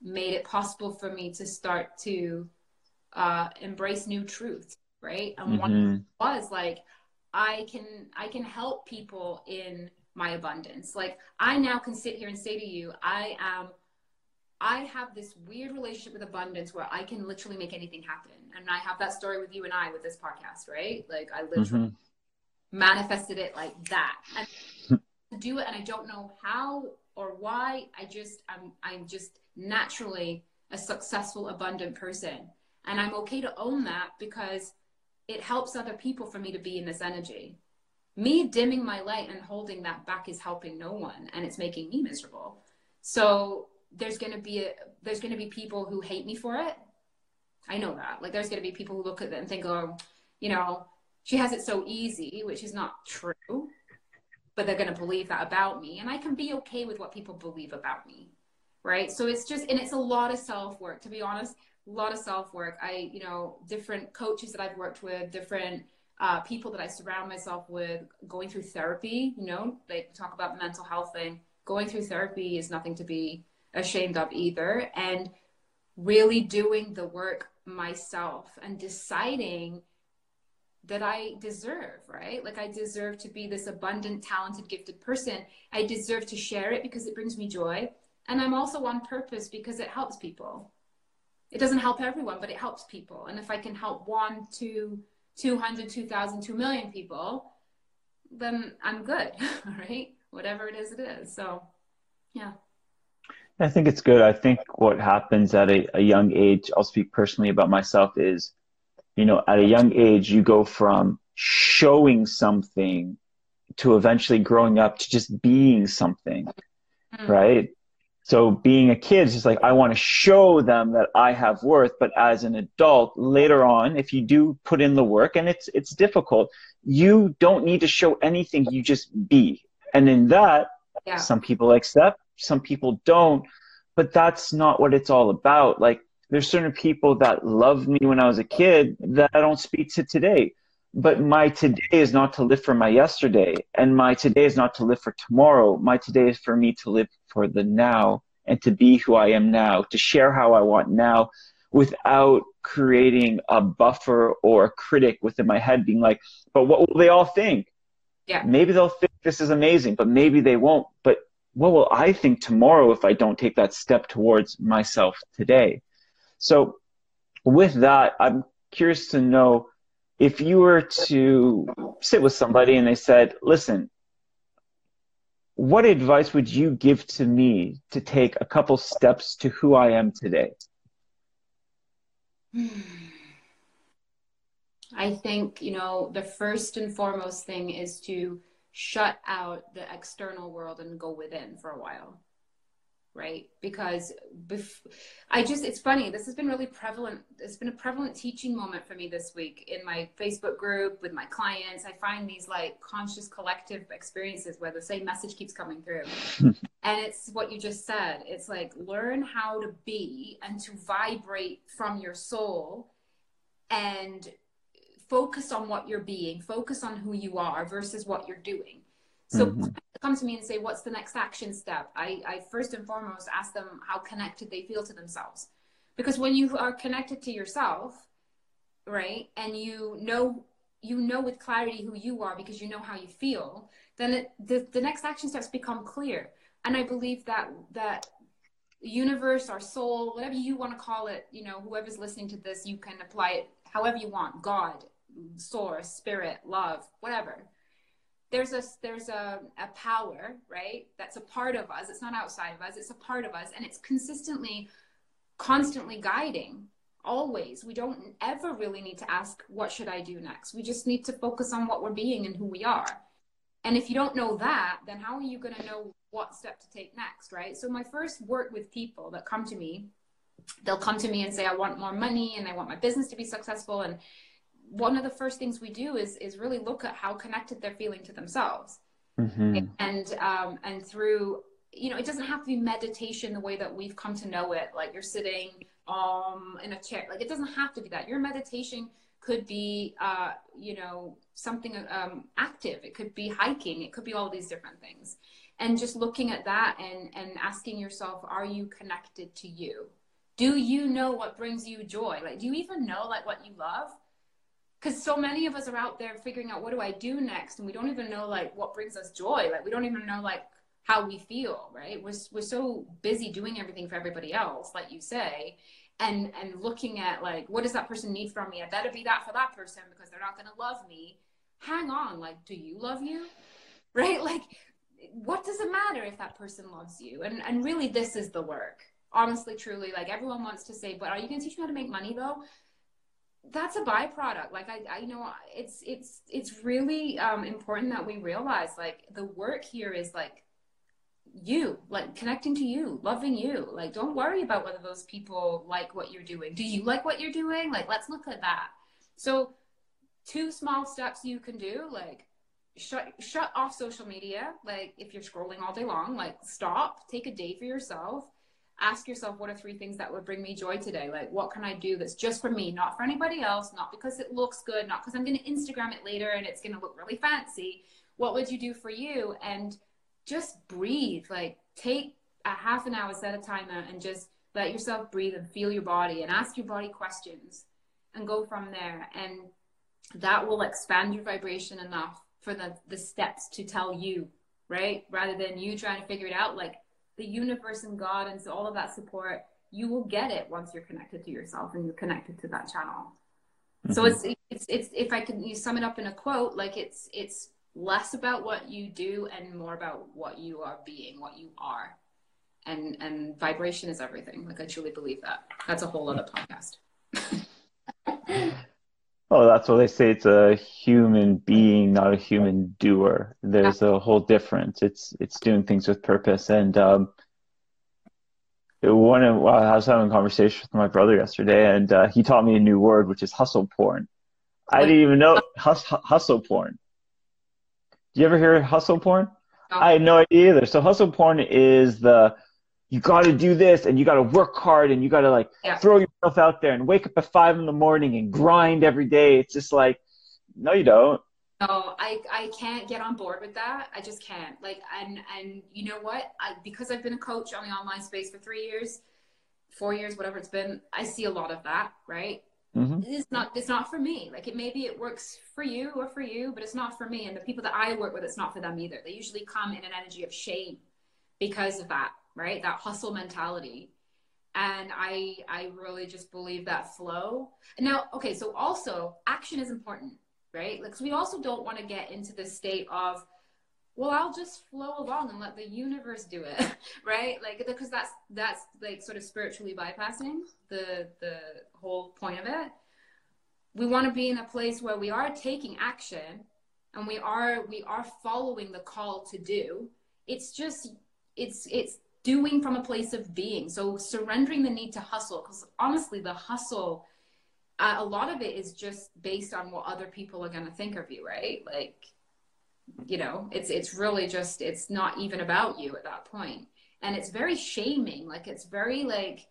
made it possible for me to start to uh, embrace new truths, right? And mm-hmm. one was like, I can I can help people in my abundance. Like I now can sit here and say to you, I am I have this weird relationship with abundance where I can literally make anything happen. And I have that story with you and I with this podcast, right? Like I literally mm-hmm. manifested it like that. And do it and I don't know how or why. I just I'm I'm just naturally a successful, abundant person. And I'm okay to own that because it helps other people for me to be in this energy. Me dimming my light and holding that back is helping no one and it's making me miserable. So there's going to be a, there's going to be people who hate me for it. I know that. Like there's going to be people who look at it and think, "Oh, you know, she has it so easy," which is not true. But they're going to believe that about me, and I can be okay with what people believe about me. Right? So it's just and it's a lot of self-work to be honest, a lot of self-work. I, you know, different coaches that I've worked with, different uh, people that I surround myself with going through therapy, you know, they talk about mental health thing. Going through therapy is nothing to be ashamed of either. And really doing the work myself and deciding that I deserve, right? Like I deserve to be this abundant, talented, gifted person. I deserve to share it because it brings me joy. And I'm also on purpose because it helps people. It doesn't help everyone, but it helps people. And if I can help one, two, 200, 2,000, 2 million people, then I'm good, [LAUGHS] right? Whatever it is, it is. So, yeah. I think it's good. I think what happens at a, a young age, I'll speak personally about myself, is, you know, at a young age, you go from showing something to eventually growing up to just being something, mm. right? So being a kid is just like, I want to show them that I have worth. But as an adult, later on, if you do put in the work and it's, it's difficult, you don't need to show anything. You just be. And in that, yeah. some people accept, some people don't, but that's not what it's all about. Like there's certain people that loved me when I was a kid that I don't speak to today. But my today is not to live for my yesterday, and my today is not to live for tomorrow. My today is for me to live for the now and to be who I am now, to share how I want now without creating a buffer or a critic within my head being like, but what will they all think? Yeah. Maybe they'll think this is amazing, but maybe they won't. But what will I think tomorrow if I don't take that step towards myself today? So, with that, I'm curious to know if you were to sit with somebody and they said, listen, what advice would you give to me to take a couple steps to who I am today? [SIGHS] I think, you know, the first and foremost thing is to shut out the external world and go within for a while right because bef- i just it's funny this has been really prevalent it's been a prevalent teaching moment for me this week in my facebook group with my clients i find these like conscious collective experiences where the same message keeps coming through [LAUGHS] and it's what you just said it's like learn how to be and to vibrate from your soul and focus on what you're being, focus on who you are versus what you're doing. So mm-hmm. Come to me and say, what's the next action step? I, I first and foremost ask them how connected they feel to themselves. Because when you are connected to yourself, right, and you know you know with clarity who you are because you know how you feel, then it, the, the next action steps become clear. And I believe that that universe, our soul, whatever you want to call it, you know, whoever's listening to this, you can apply it however you want. God, source, spirit, love, whatever. There's a there's a, a power, right? That's a part of us. It's not outside of us. It's a part of us, and it's consistently, constantly guiding. Always, we don't ever really need to ask, "What should I do next?" We just need to focus on what we're being and who we are. And if you don't know that, then how are you going to know what step to take next, right? So my first work with people that come to me, they'll come to me and say, "I want more money and I want my business to be successful," and one of the first things we do is is really look at how connected they're feeling to themselves mm-hmm. and um, and through you know it doesn't have to be meditation the way that we've come to know it like you're sitting um in a chair like it doesn't have to be that your meditation could be, uh, you know, something um, active. It could be hiking. It could be all these different things. And just looking at that and, and asking yourself, are you connected to you? Do you know what brings you joy? Like, do you even know like what you love? Because so many of us are out there figuring out what do I do next, and we don't even know like what brings us joy. Like, we don't even know like how we feel, right? We're, we're so busy doing everything for everybody else, like you say, and and looking at like what does that person need from me? I better be that for that person because they're not going to love me. Hang on, like, do you love you? [LAUGHS] Right? Like, what does it matter if that person loves you? And and really, this is the work. Honestly, truly, like everyone wants to say, but are you going to teach me how to make money though? That's a byproduct. Like i, I know it's it's it's really um, important that we realize like the work here is like you like connecting to you loving you. Like don't worry about whether those people like what you're doing. Do you like what you're doing? Like let's look at that. So two small steps you can do like shut shut off social media. Like if you're scrolling all day long like stop. Take a day for yourself ask yourself what are three things that would bring me joy today like what can i do that's just for me not for anybody else not because it looks good not because i'm going to instagram it later and it's going to look really fancy what would you do for you and just breathe. Like take a half an hour, set a timer, and just let yourself breathe and feel your body and ask your body questions and go from there. And that will expand your vibration enough for the, the steps to tell you, right? Rather than you trying to figure it out, like the universe and God and so all of that support, you will get it once you're connected to yourself and you're connected to that channel. Mm-hmm. So it's, it's, it's, if I can you sum it up in a quote, like it's, it's less about what you do and more about what you are being, what you are. And and vibration is everything. Like I truly believe that. That's a whole other podcast. [LAUGHS] oh, that's what they say. It's a human being, not a human doer. There's a whole difference. It's it's doing things with purpose. And um, one of, I was having a conversation with my brother yesterday, and uh, he taught me a new word, which is hustle porn. I didn't even know hus- hustle porn. Do you ever hear hustle porn? I had no idea either. So hustle porn is the you got to do this and you got to work hard and you got to like yeah. throw yourself out there and wake up at five in the morning and grind every day. It's just like, no, you don't. No, I, I can't get on board with that. I just can't. Like, and and you know what? I because I've been a coach on the online space for three years, four years, whatever it's been. I see a lot of that, right? Mm-hmm. It's not it's not for me. Like it maybe it works for you or for you, but it's not for me. And the people that I work with, it's not for them either. They usually come in an energy of shame because of that, right? That hustle mentality. And I I really just believe that flow. Now, okay, so also action is important, right? Like we also don't want to get into the state of well i'll just flow along and let the universe do it [LAUGHS] right like because that's that's like sort of spiritually bypassing the the whole point of it we want to be in a place where we are taking action and we are we are following the call to do it's just it's it's doing from a place of being. So surrendering the need to hustle because honestly the hustle uh, a lot of it is just based on what other people are going to think of you right? Like you know it's it's really just it's not even about you at that point. And it's very shaming like it's very like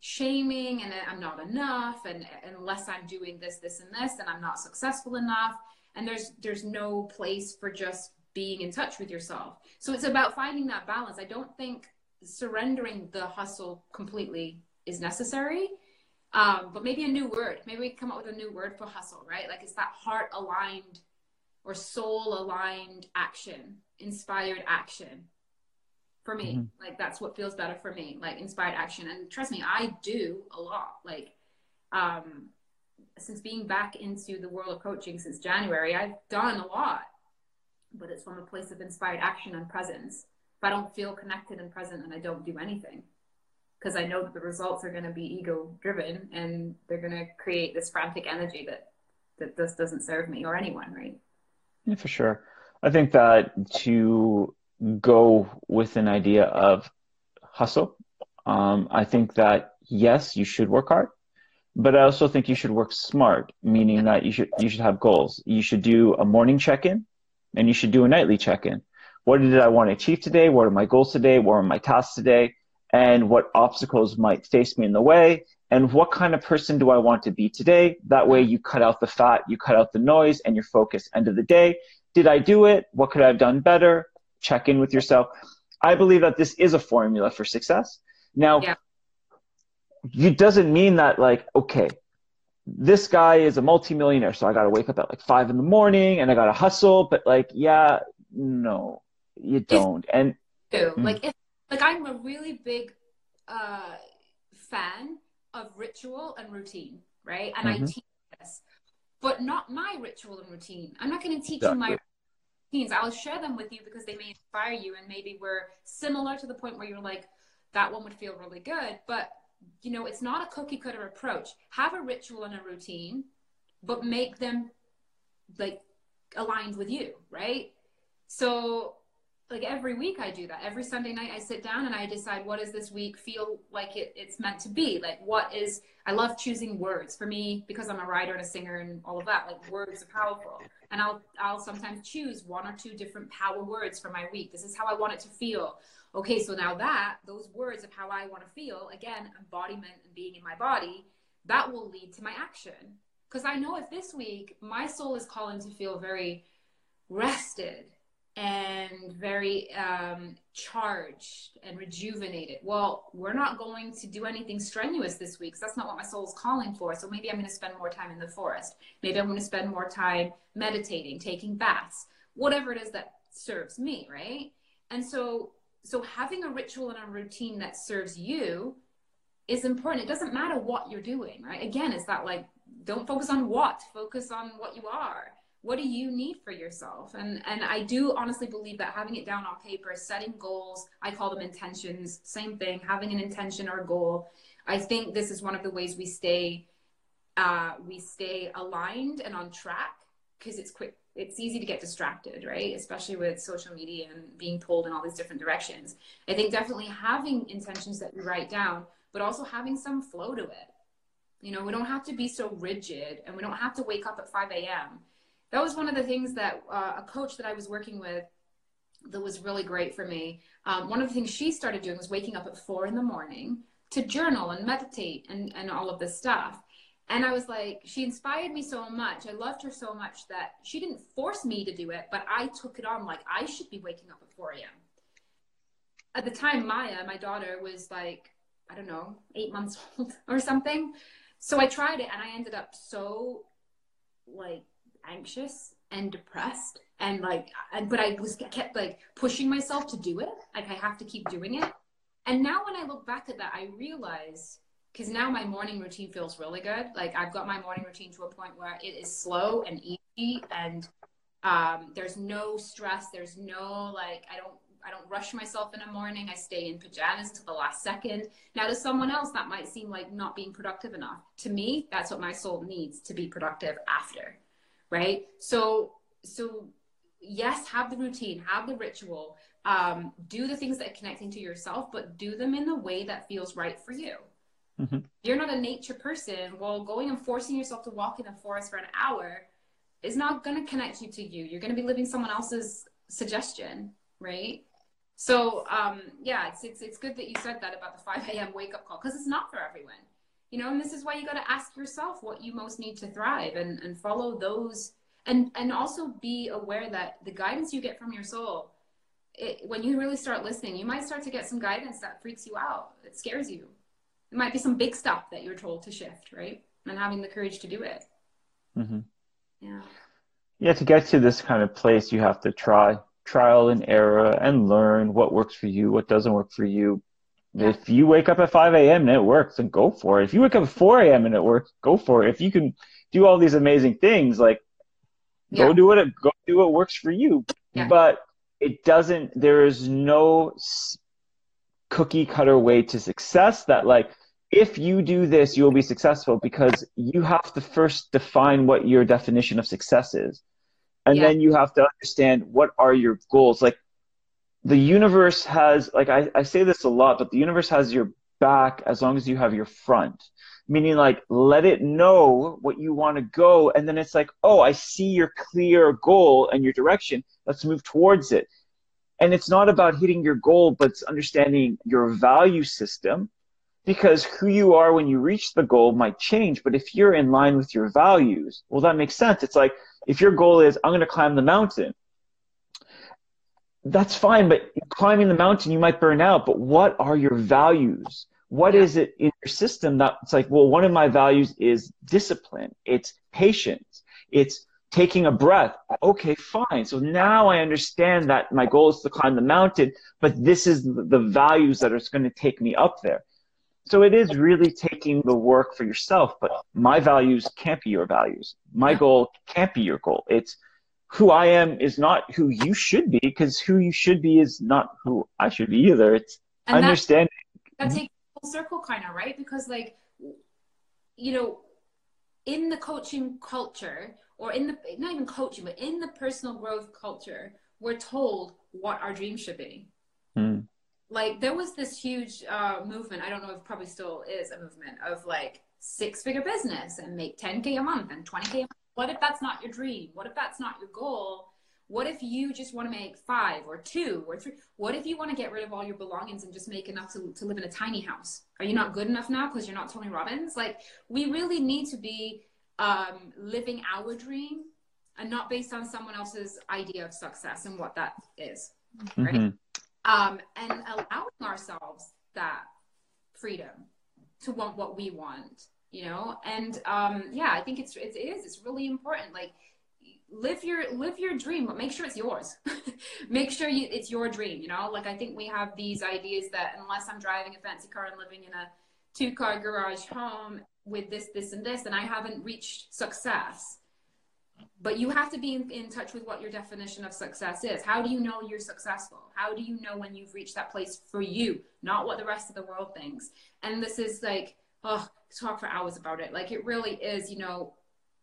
shaming and i'm not enough and unless i'm doing this this and this and i'm not successful enough. And there's there's no place for just being in touch with yourself. So it's about finding that balance. I don't think surrendering the hustle completely is necessary um, but maybe a new word maybe we come up with a new word for hustle right like it's that heart aligned or soul aligned action, inspired action. For me, mm-hmm. like that's what feels better for me, like inspired action. And trust me, I do a lot. Like, um, since being back into the world of coaching since January, I've done a lot, but it's from a place of inspired action and presence. If I don't feel connected and present, and I don't do anything, because I know that the results are going to be ego driven and they're going to create this frantic energy that that this doesn't serve me or anyone, right? Yeah, for sure. I think that to go with an idea of hustle, um, I think that yes, you should work hard, but I also think you should work smart, meaning that you should you should have goals. You should do a morning check-in, and you should do a nightly check-in. What did I want to achieve today? What are my goals today? What are my tasks today? And what obstacles might face me in the way? and what kind of person do I want to be today? That way you cut out the fat, you cut out the noise, and you're focused. End of the day, did I do it? What could I have done better? Check in with yourself. I believe that this is a formula for success. Now, yeah. it doesn't mean that like, okay, this guy is a multimillionaire, so I got to wake up at like five in the morning and I got to hustle. But like, yeah, no, you don't. It's, and mm. like, if like I'm a really big uh, fan of ritual and routine, right? And mm-hmm. I teach this, but not my ritual and routine. I'm not going to teach exactly. you my routines. I'll share them with you because they may inspire you, and maybe we're similar to the point where you're like, that one would feel really good. But you know, it's not a cookie cutter approach. Have a ritual and a routine, but make them like aligned with you, right? So like every week I do that. Every Sunday night I sit down and I decide what does this week feel like it, it's meant to be. Like what is I love choosing words. For me, because I'm a writer and a singer and all of that, like words are powerful. And I'll I'll sometimes choose one or two different power words for my week. This is how I want it to feel. Okay, so now that those words of how I want to feel, again, embodiment and being in my body, that will lead to my action. Because I know if this week my soul is calling to feel very rested and very um, charged and rejuvenated. Well, we're not going to do anything strenuous this week. that's not what my soul's calling for. So maybe I'm going to spend more time in the forest. Maybe I'm going to spend more time meditating, taking baths, whatever it is that serves me, right? And so, so having a ritual and a routine that serves you is important. It doesn't matter what you're doing, right? Again, it's that like, don't focus on what, focus on what you are what do you need for yourself? And and i do honestly believe that having it down on paper setting goals i call them intentions same thing having an intention or goal. I think this is one of the ways we stay uh, we stay aligned and on track because it's quick it's easy to get distracted right? Especially with social media and being pulled in all these different directions. I think definitely having intentions that we write down but also having some flow to it. You know we don't have to be so rigid and we don't have to wake up at 5 a.m that was one of the things that uh, a coach that I was working with that was really great for me. Um, one of the things she started doing was waking up at four in the morning to journal and meditate and, and all of this stuff. And I was like, she inspired me so much. I loved her so much that she didn't force me to do it, but I took it on like I should be waking up at 4 a.m. At the time, Maya, my daughter, was like, I don't know, eight months [LAUGHS] old or something. So I tried it and I ended up so like anxious and depressed and like but i was kept like pushing myself to do it like i have to keep doing it and now when i look back at that i realize because now my morning routine feels really good like i've got my morning routine to a point where it is slow and easy and um, there's no stress there's no like i don't I don't rush myself in the morning. I stay in pajamas to the last second. Now, to someone else, that might seem like not being productive enough. To me, that's what my soul needs to be productive after right? So, so yes, have the routine, have the ritual, um, do the things that are connecting to yourself, but do them in the way that feels right for you. Mm-hmm. You're not a nature person. Well, going and forcing yourself to walk in the forest for an hour is not going to connect you to you. You're going to be living someone else's suggestion, right? So, um, yeah, it's, it's, it's good that you said that about the 5 a.m. wake up call because it's not for everyone you know and this is why you got to ask yourself what you most need to thrive and and follow those and and also be aware that the guidance you get from your soul it, when you really start listening you might start to get some guidance that freaks you out it scares you. It might be some big stuff that you're told to shift right? And having the courage to do it. Mm-hmm. yeah. Yeah to get to this kind of place you have to try. Trial and error and learn what works for you what doesn't work for you yeah. If you wake up at 5 a.m. and it works, then go for it. If you wake up at 4 a.m. and it works, go for it. If you can do all these amazing things, like yeah. go do it, go do what works for you. Yeah. But it doesn't, there is no cookie cutter way to success that like, if you do this, you'll be successful because you have to first define what your definition of success is. And then you have to understand what are your goals. Like the universe has like I, I say this a lot but the universe has your back as long as you have your front meaning like let it know what you want to go and then it's like oh i see your clear goal and your direction let's move towards it and it's not about hitting your goal but it's understanding your value system because who you are when you reach the goal might change. But if you're in line with your values, well, that makes sense. It's like if your goal is, I'm going to climb the mountain, that's fine. But climbing the mountain, you might burn out. But what are your values? What yeah. is it in your system that's like, well, one of my values is discipline, it's patience, it's taking a breath. Okay, fine. So now I understand that my goal is to climb the mountain, but this is the values that are going to take me up there. So it is really taking the work for yourself, but my values can't be your values. My goal can't be your goal. It's who I am is not who you should be because who you should be is not who I should be either. It's and understanding. That, that takes full circle kind of, right? Because like, you know, in the coaching culture or in the, not even coaching, but in the personal growth culture, we're told what our dreams should be. Mm like there was this huge uh, movement i don't know if probably still is a movement of like six figure business and make 10k a month and 20k a month. What if that's not your dream? What if that's not your goal? What if you just want to make five or two or three? What if you want to get rid of all your belongings and just make enough to, to live in a tiny house? Are you not good enough now because you're not tony robbins? Like we really need to be um, living our dream and not based on someone else's idea of success and what that is right? Mm-hmm. Um, and allowing ourselves that freedom to want what we want you know and um, yeah i think it's it is it's really important like live your live your dream but make sure it's yours [LAUGHS] make sure you, it's your dream you know like i think we have these ideas that unless i'm driving a fancy car and living in a two car garage home with this this and this then i haven't reached success but you have to be in, in, touch with what your definition of success is. How do you know you're successful? How do you know when you've reached that place for you, not what the rest of the world thinks? And this is like, oh, talk for hours about it. Like it really is, you know,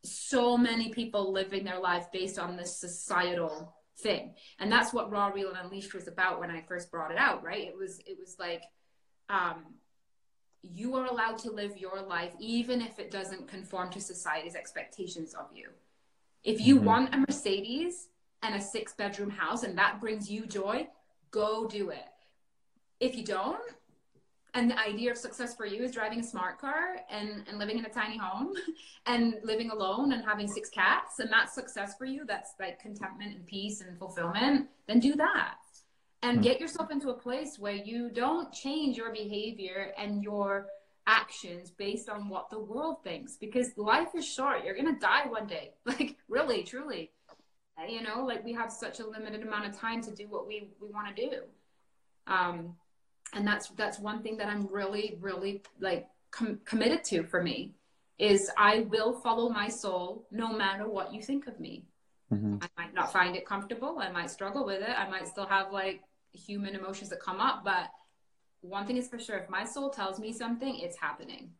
so many people living their life based on this societal thing. And that's what Raw, Real, and Unleashed was about when I first brought it out, right? It was, it was like, um, you are allowed to live your life even if it doesn't conform to society's expectations of you if you mm-hmm. want a Mercedes and a six bedroom house and that brings you joy, go do it. If you don't, and the idea of success for you is driving a smart car and, and living in a tiny home [LAUGHS] and living alone and having six cats, and that's success for you, that's like contentment and peace and fulfillment, then do that. And mm-hmm. get yourself into a place where you don't change your behavior and your actions based on what the world thinks because life is short. You're going to die one day. [LAUGHS] Like, really, truly. You know, like we have such a limited amount of time to do what we, we want to do. Um, and that's that's one thing that I'm really, really like com- committed to for me is I will follow my soul no matter what you think of me. Mm-hmm. I might not find it comfortable. I might struggle with it. I might still have like human emotions that come up, but one thing is for sure if my soul tells me something it's happening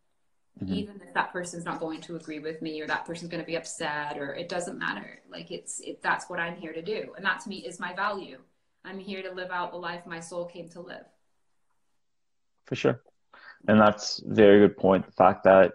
mm-hmm. even if that person's not going to agree with me or that person's going to be upset or it doesn't matter like it's it, that's what i'm here to do and that to me is my value i'm here to live out the life my soul came to live for sure and that's very good point the fact that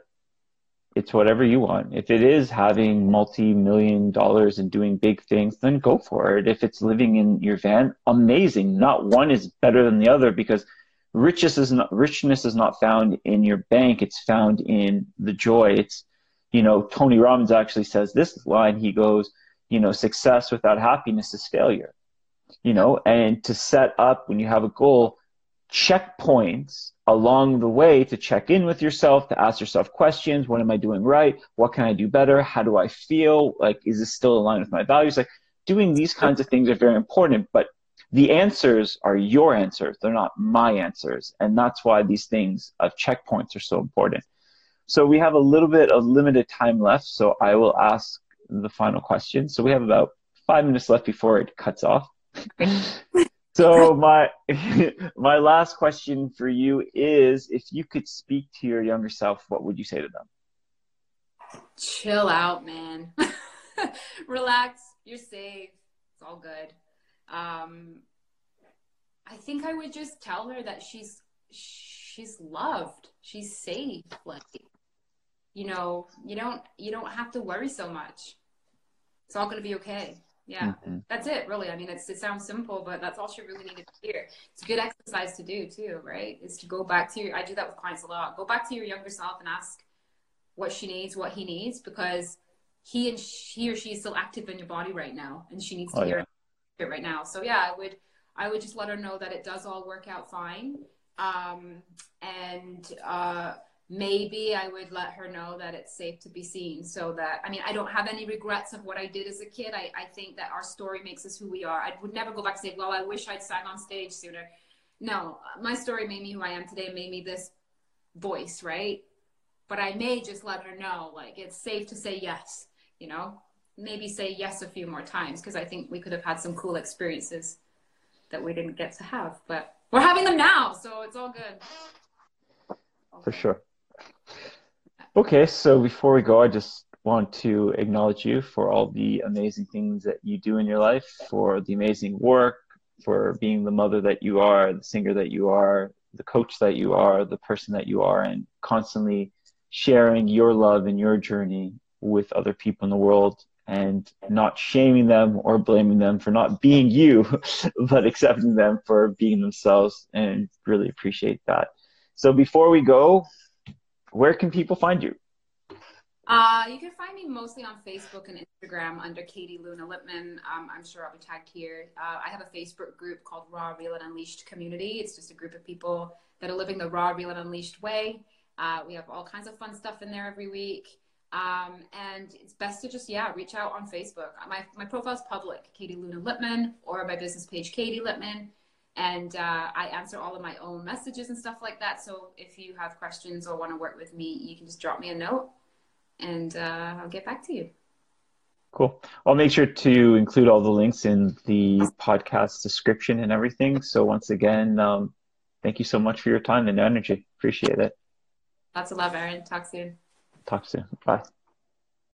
it's whatever you want. If it is having multi-million dollars and doing big things, then go for it. If it's living in your van, amazing. Not one is better than the other because richness is not richness is not found in your bank it's found in the joy it's you know tony robbins actually says this line he goes you know success without happiness is failure you know and to set up when you have a goal checkpoints along the way to check in with yourself to ask yourself questions. What am i doing right? What can i do better? How do i feel? Like is this still aligned with my values? Like doing these kinds of things are very important but the answers are your answers. They're not my answers. And that's why these things of checkpoints are so important. So we have a little bit of limited time left so i will ask the final question. So we have about five minutes left before it cuts off [LAUGHS] so [LAUGHS] my [LAUGHS] my last question for you is if you could speak to your younger self what would you say to them chill out man [LAUGHS] relax you're safe it's all good um, I think I would just tell her that she's she's loved, she's safe. Like, you know, you don't you don't have to worry so much. It's all gonna be okay. Yeah, mm-hmm. that's it, really. I mean, it's, it sounds simple, but that's all she really needed to hear. It's a good exercise to do, too, right? Is to go back to your, I do that with clients a lot. Go back to your younger self and ask what she needs, what he needs, because he and she, he or she is still active in your body right now, and she needs to oh, hear yeah. it right now. So, yeah, I would, I would just let her know that it does all work out fine. Um, and, uh, maybe I would let her know that it's safe to be seen so that, I mean, I don't have any regrets of what I did as a kid. I, I think that our story makes us who we are. I would never go back and say, well, I wish I'd sang on stage sooner. No, my story made me who I am today, made me this voice, right? But I may just let her know, like, it's safe to say yes, you know? Maybe say yes a few more times because I think we could have had some cool experiences that we didn't get to have. But we're having them now, so it's all good. For sure. Okay, so before we go, I just want to acknowledge you for all the amazing things that you do in your life, for the amazing work, for being the mother that you are, the singer that you are, the coach that you are, the person that you are, and constantly sharing your love and your journey with other people in the world and not shaming them or blaming them for not being you, [LAUGHS] but accepting them for being themselves and really appreciate that. So before we go, where can people find you? Uh, you can find me mostly on Facebook and Instagram under Katie Luna Lippman. Um, I'm sure I'll be tagged here. Uh, I have a Facebook group called Raw, Real, and Unleashed Community. It's just a group of people that are living the raw, real, and unleashed way. Uh, we have all kinds of fun stuff in there every week. Um, and it's best to just, yeah, reach out on Facebook. My, my profile is public, Katie Luna Lippman, or my business page, Katie Lippman and uh, I answer all of my own messages and stuff like that. So if you have questions or want to work with me, you can just drop me a note, and uh, I'll get back to you. Cool. I'll make sure to include all the links in the podcast description and everything. So once again, um, thank you so much for your time and energy. Appreciate it. Lots of love, Aaron. Talk soon. Talk soon. Bye.